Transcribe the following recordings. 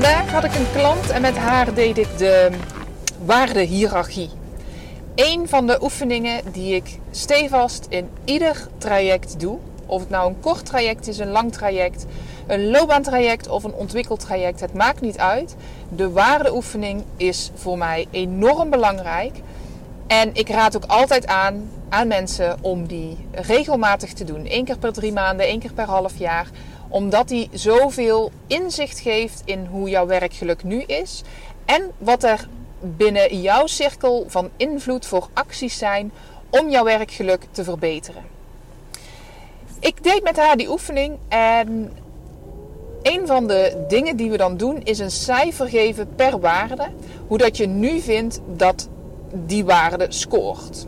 Vandaag had ik een klant en met haar deed ik de waardehiërarchie. Een van de oefeningen die ik stevast in ieder traject doe, of het nou een kort traject is, een lang traject, een loopbaantraject of een ontwikkeltraject, het maakt niet uit. De waardeoefening is voor mij enorm belangrijk. En ik raad ook altijd aan aan mensen om die regelmatig te doen. Eén keer per drie maanden, één keer per half jaar omdat die zoveel inzicht geeft in hoe jouw werkgeluk nu is. En wat er binnen jouw cirkel van invloed voor acties zijn om jouw werkgeluk te verbeteren. Ik deed met haar die oefening en een van de dingen die we dan doen is een cijfer geven per waarde. Hoe dat je nu vindt dat die waarde scoort.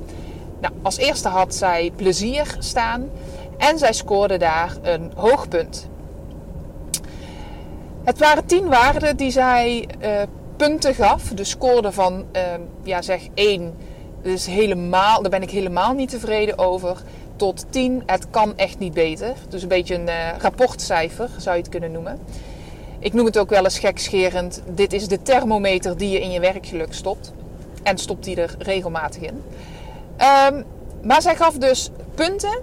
Nou, als eerste had zij plezier staan en zij scoorde daar een hoogpunt. Het waren tien waarden die zij uh, punten gaf. De scoorde van, uh, ja zeg 1, dus helemaal, daar ben ik helemaal niet tevreden over. Tot 10, het kan echt niet beter. Dus een beetje een uh, rapportcijfer zou je het kunnen noemen. Ik noem het ook wel eens gekscherend. Dit is de thermometer die je in je werkgeluk stopt. En stopt die er regelmatig in. Um, maar zij gaf dus punten.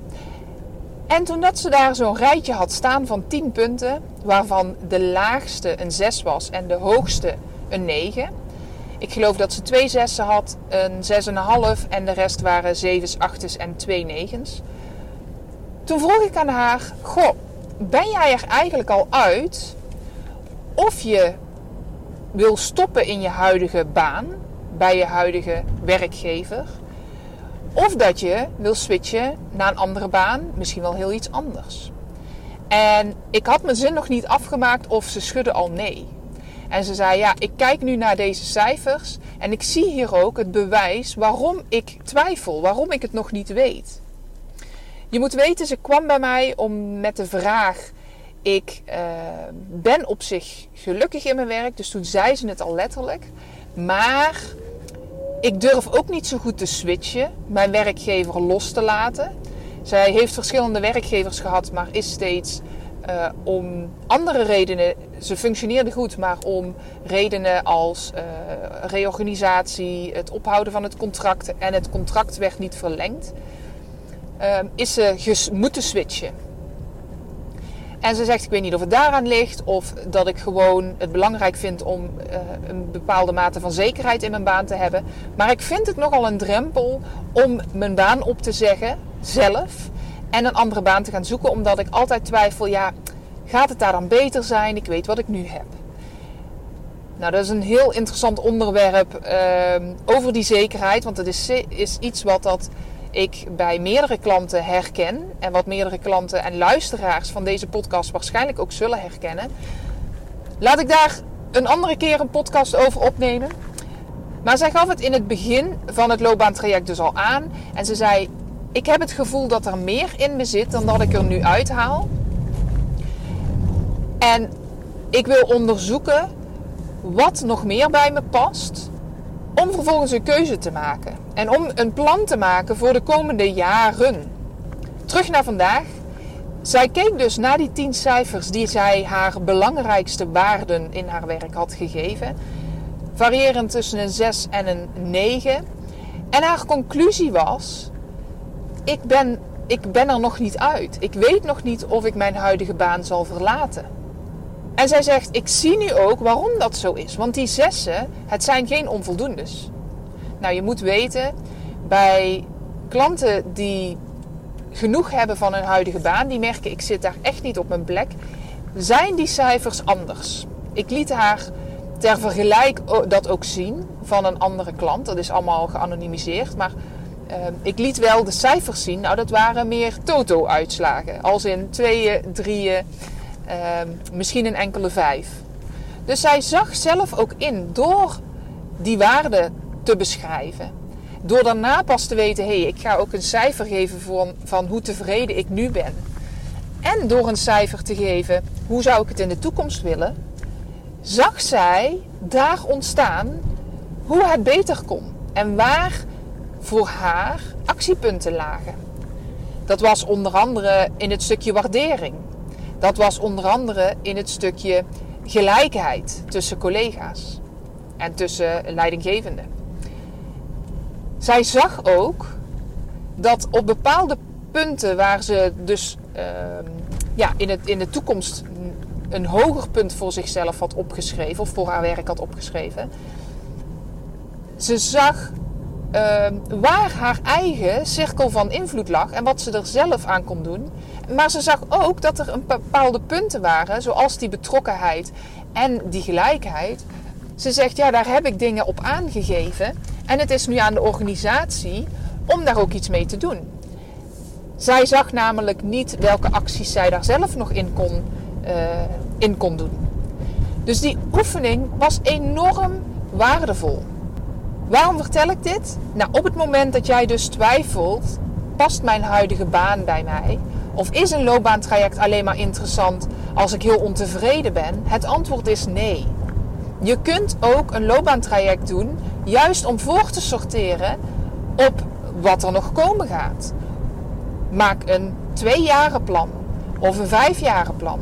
En toen dat ze daar zo'n rijtje had staan van 10 punten, waarvan de laagste een 6 was en de hoogste een 9. Ik geloof dat ze twee zessen had, een 6,5 en de rest waren 7's, 8's en 2 negens. Toen vroeg ik aan haar: Goh, ben jij er eigenlijk al uit of je wil stoppen in je huidige baan, bij je huidige werkgever? Of dat je wil switchen naar een andere baan, misschien wel heel iets anders. En ik had mijn zin nog niet afgemaakt of ze schudden al nee. En ze zei: Ja, ik kijk nu naar deze cijfers en ik zie hier ook het bewijs waarom ik twijfel, waarom ik het nog niet weet. Je moet weten, ze kwam bij mij om met de vraag: Ik uh, ben op zich gelukkig in mijn werk, dus toen zei ze het al letterlijk. Maar ik durf ook niet zo goed te switchen, mijn werkgever los te laten. Zij heeft verschillende werkgevers gehad, maar is steeds uh, om andere redenen. Ze functioneerde goed, maar om redenen als uh, reorganisatie, het ophouden van het contract en het contract werd niet verlengd, uh, is ze moeten switchen. En ze zegt, ik weet niet of het daaraan ligt of dat ik gewoon het belangrijk vind om uh, een bepaalde mate van zekerheid in mijn baan te hebben. Maar ik vind het nogal een drempel om mijn baan op te zeggen zelf en een andere baan te gaan zoeken, omdat ik altijd twijfel, ja, gaat het daar dan beter zijn? Ik weet wat ik nu heb. Nou, dat is een heel interessant onderwerp uh, over die zekerheid, want het is, is iets wat dat ik bij meerdere klanten herken en wat meerdere klanten en luisteraars van deze podcast waarschijnlijk ook zullen herkennen. Laat ik daar een andere keer een podcast over opnemen. Maar zij gaf het in het begin van het loopbaantraject dus al aan. En ze zei: Ik heb het gevoel dat er meer in me zit dan dat ik er nu uithaal. En ik wil onderzoeken wat nog meer bij me past om vervolgens een keuze te maken. En om een plan te maken voor de komende jaren. Terug naar vandaag. Zij keek dus naar die tien cijfers die zij haar belangrijkste waarden in haar werk had gegeven. Variërend tussen een 6 en een 9. En haar conclusie was: ik ben, ik ben er nog niet uit. Ik weet nog niet of ik mijn huidige baan zal verlaten. En zij zegt: Ik zie nu ook waarom dat zo is. Want die zessen, het zijn geen onvoldoendes. Nou, je moet weten, bij klanten die genoeg hebben van hun huidige baan, die merken: ik zit daar echt niet op mijn plek, zijn die cijfers anders. Ik liet haar ter vergelijk dat ook zien van een andere klant. Dat is allemaal geanonimiseerd, maar uh, ik liet wel de cijfers zien. Nou, dat waren meer toto-uitslagen. Als in tweeën, drieën, misschien een enkele vijf. Dus zij zag zelf ook in door die waarde te beschrijven. Door daarna pas te weten, hé, hey, ik ga ook een cijfer geven van hoe tevreden ik nu ben. En door een cijfer te geven, hoe zou ik het in de toekomst willen, zag zij daar ontstaan hoe het beter kon. En waar voor haar actiepunten lagen. Dat was onder andere in het stukje waardering. Dat was onder andere in het stukje gelijkheid tussen collega's en tussen leidinggevenden. Zij zag ook dat op bepaalde punten waar ze dus uh, ja, in, het, in de toekomst een hoger punt voor zichzelf had opgeschreven, of voor haar werk had opgeschreven, ze zag uh, waar haar eigen cirkel van invloed lag en wat ze er zelf aan kon doen. Maar ze zag ook dat er een bepaalde punten waren, zoals die betrokkenheid en die gelijkheid. Ze zegt, ja, daar heb ik dingen op aangegeven. En het is nu aan de organisatie om daar ook iets mee te doen. Zij zag namelijk niet welke acties zij daar zelf nog in kon, uh, in kon doen. Dus die oefening was enorm waardevol. Waarom vertel ik dit? Nou, op het moment dat jij dus twijfelt, past mijn huidige baan bij mij? Of is een loopbaantraject alleen maar interessant als ik heel ontevreden ben? Het antwoord is nee. Je kunt ook een loopbaantraject doen, juist om voor te sorteren op wat er nog komen gaat. Maak een tweejarenplan of een vijfjarenplan.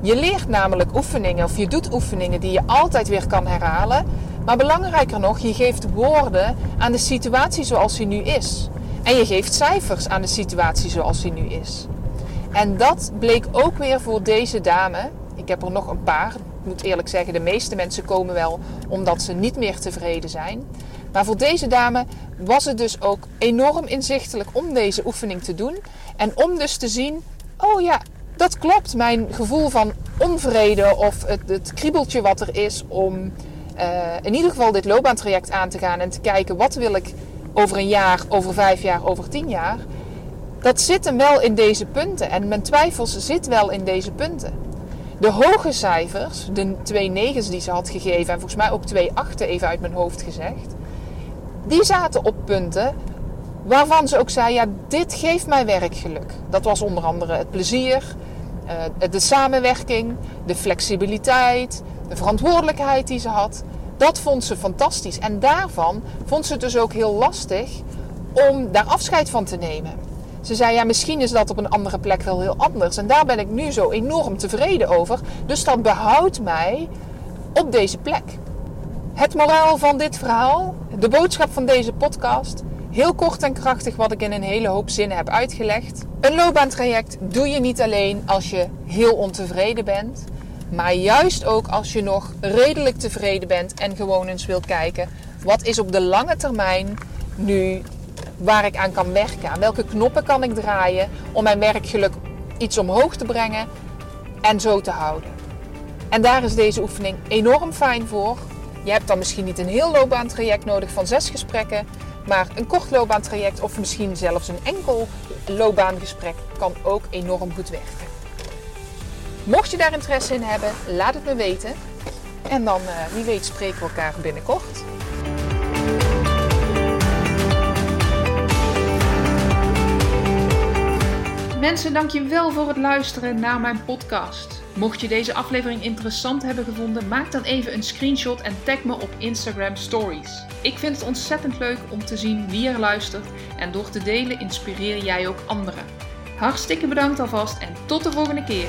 Je leert namelijk oefeningen of je doet oefeningen die je altijd weer kan herhalen. Maar belangrijker nog, je geeft woorden aan de situatie zoals die nu is. En je geeft cijfers aan de situatie zoals die nu is. En dat bleek ook weer voor deze dame. Ik heb er nog een paar. Ik moet eerlijk zeggen, de meeste mensen komen wel omdat ze niet meer tevreden zijn. Maar voor deze dame was het dus ook enorm inzichtelijk om deze oefening te doen. En om dus te zien, oh ja, dat klopt. Mijn gevoel van onvrede of het, het kriebeltje wat er is om in ieder geval dit loopbaantraject aan te gaan en te kijken wat wil ik over een jaar, over vijf jaar, over tien jaar. Dat zit hem wel in deze punten en mijn twijfels zit wel in deze punten. De hoge cijfers, de twee negens die ze had gegeven en volgens mij ook twee achten even uit mijn hoofd gezegd, die zaten op punten waarvan ze ook zei: ja, dit geeft mij werkgeluk. Dat was onder andere het plezier, uh, de samenwerking, de flexibiliteit, de verantwoordelijkheid die ze had. Dat vond ze fantastisch. En daarvan vond ze het dus ook heel lastig om daar afscheid van te nemen. Ze zei, ja, misschien is dat op een andere plek wel heel anders. En daar ben ik nu zo enorm tevreden over. Dus dat behoudt mij op deze plek. Het moraal van dit verhaal, de boodschap van deze podcast. Heel kort en krachtig wat ik in een hele hoop zinnen heb uitgelegd. Een loopbaantraject doe je niet alleen als je heel ontevreden bent. Maar juist ook als je nog redelijk tevreden bent en gewoon eens wilt kijken. Wat is op de lange termijn nu waar ik aan kan werken? Aan welke knoppen kan ik draaien om mijn werkgeluk iets omhoog te brengen en zo te houden? En daar is deze oefening enorm fijn voor. Je hebt dan misschien niet een heel loopbaantraject nodig van zes gesprekken, maar een kort loopbaantraject of misschien zelfs een enkel loopbaangesprek kan ook enorm goed werken. Mocht je daar interesse in hebben, laat het me weten. En dan, uh, wie weet, spreken we elkaar binnenkort. Mensen, dankjewel voor het luisteren naar mijn podcast. Mocht je deze aflevering interessant hebben gevonden, maak dan even een screenshot en tag me op Instagram Stories. Ik vind het ontzettend leuk om te zien wie er luistert en door te delen inspireer jij ook anderen. Hartstikke bedankt alvast en tot de volgende keer.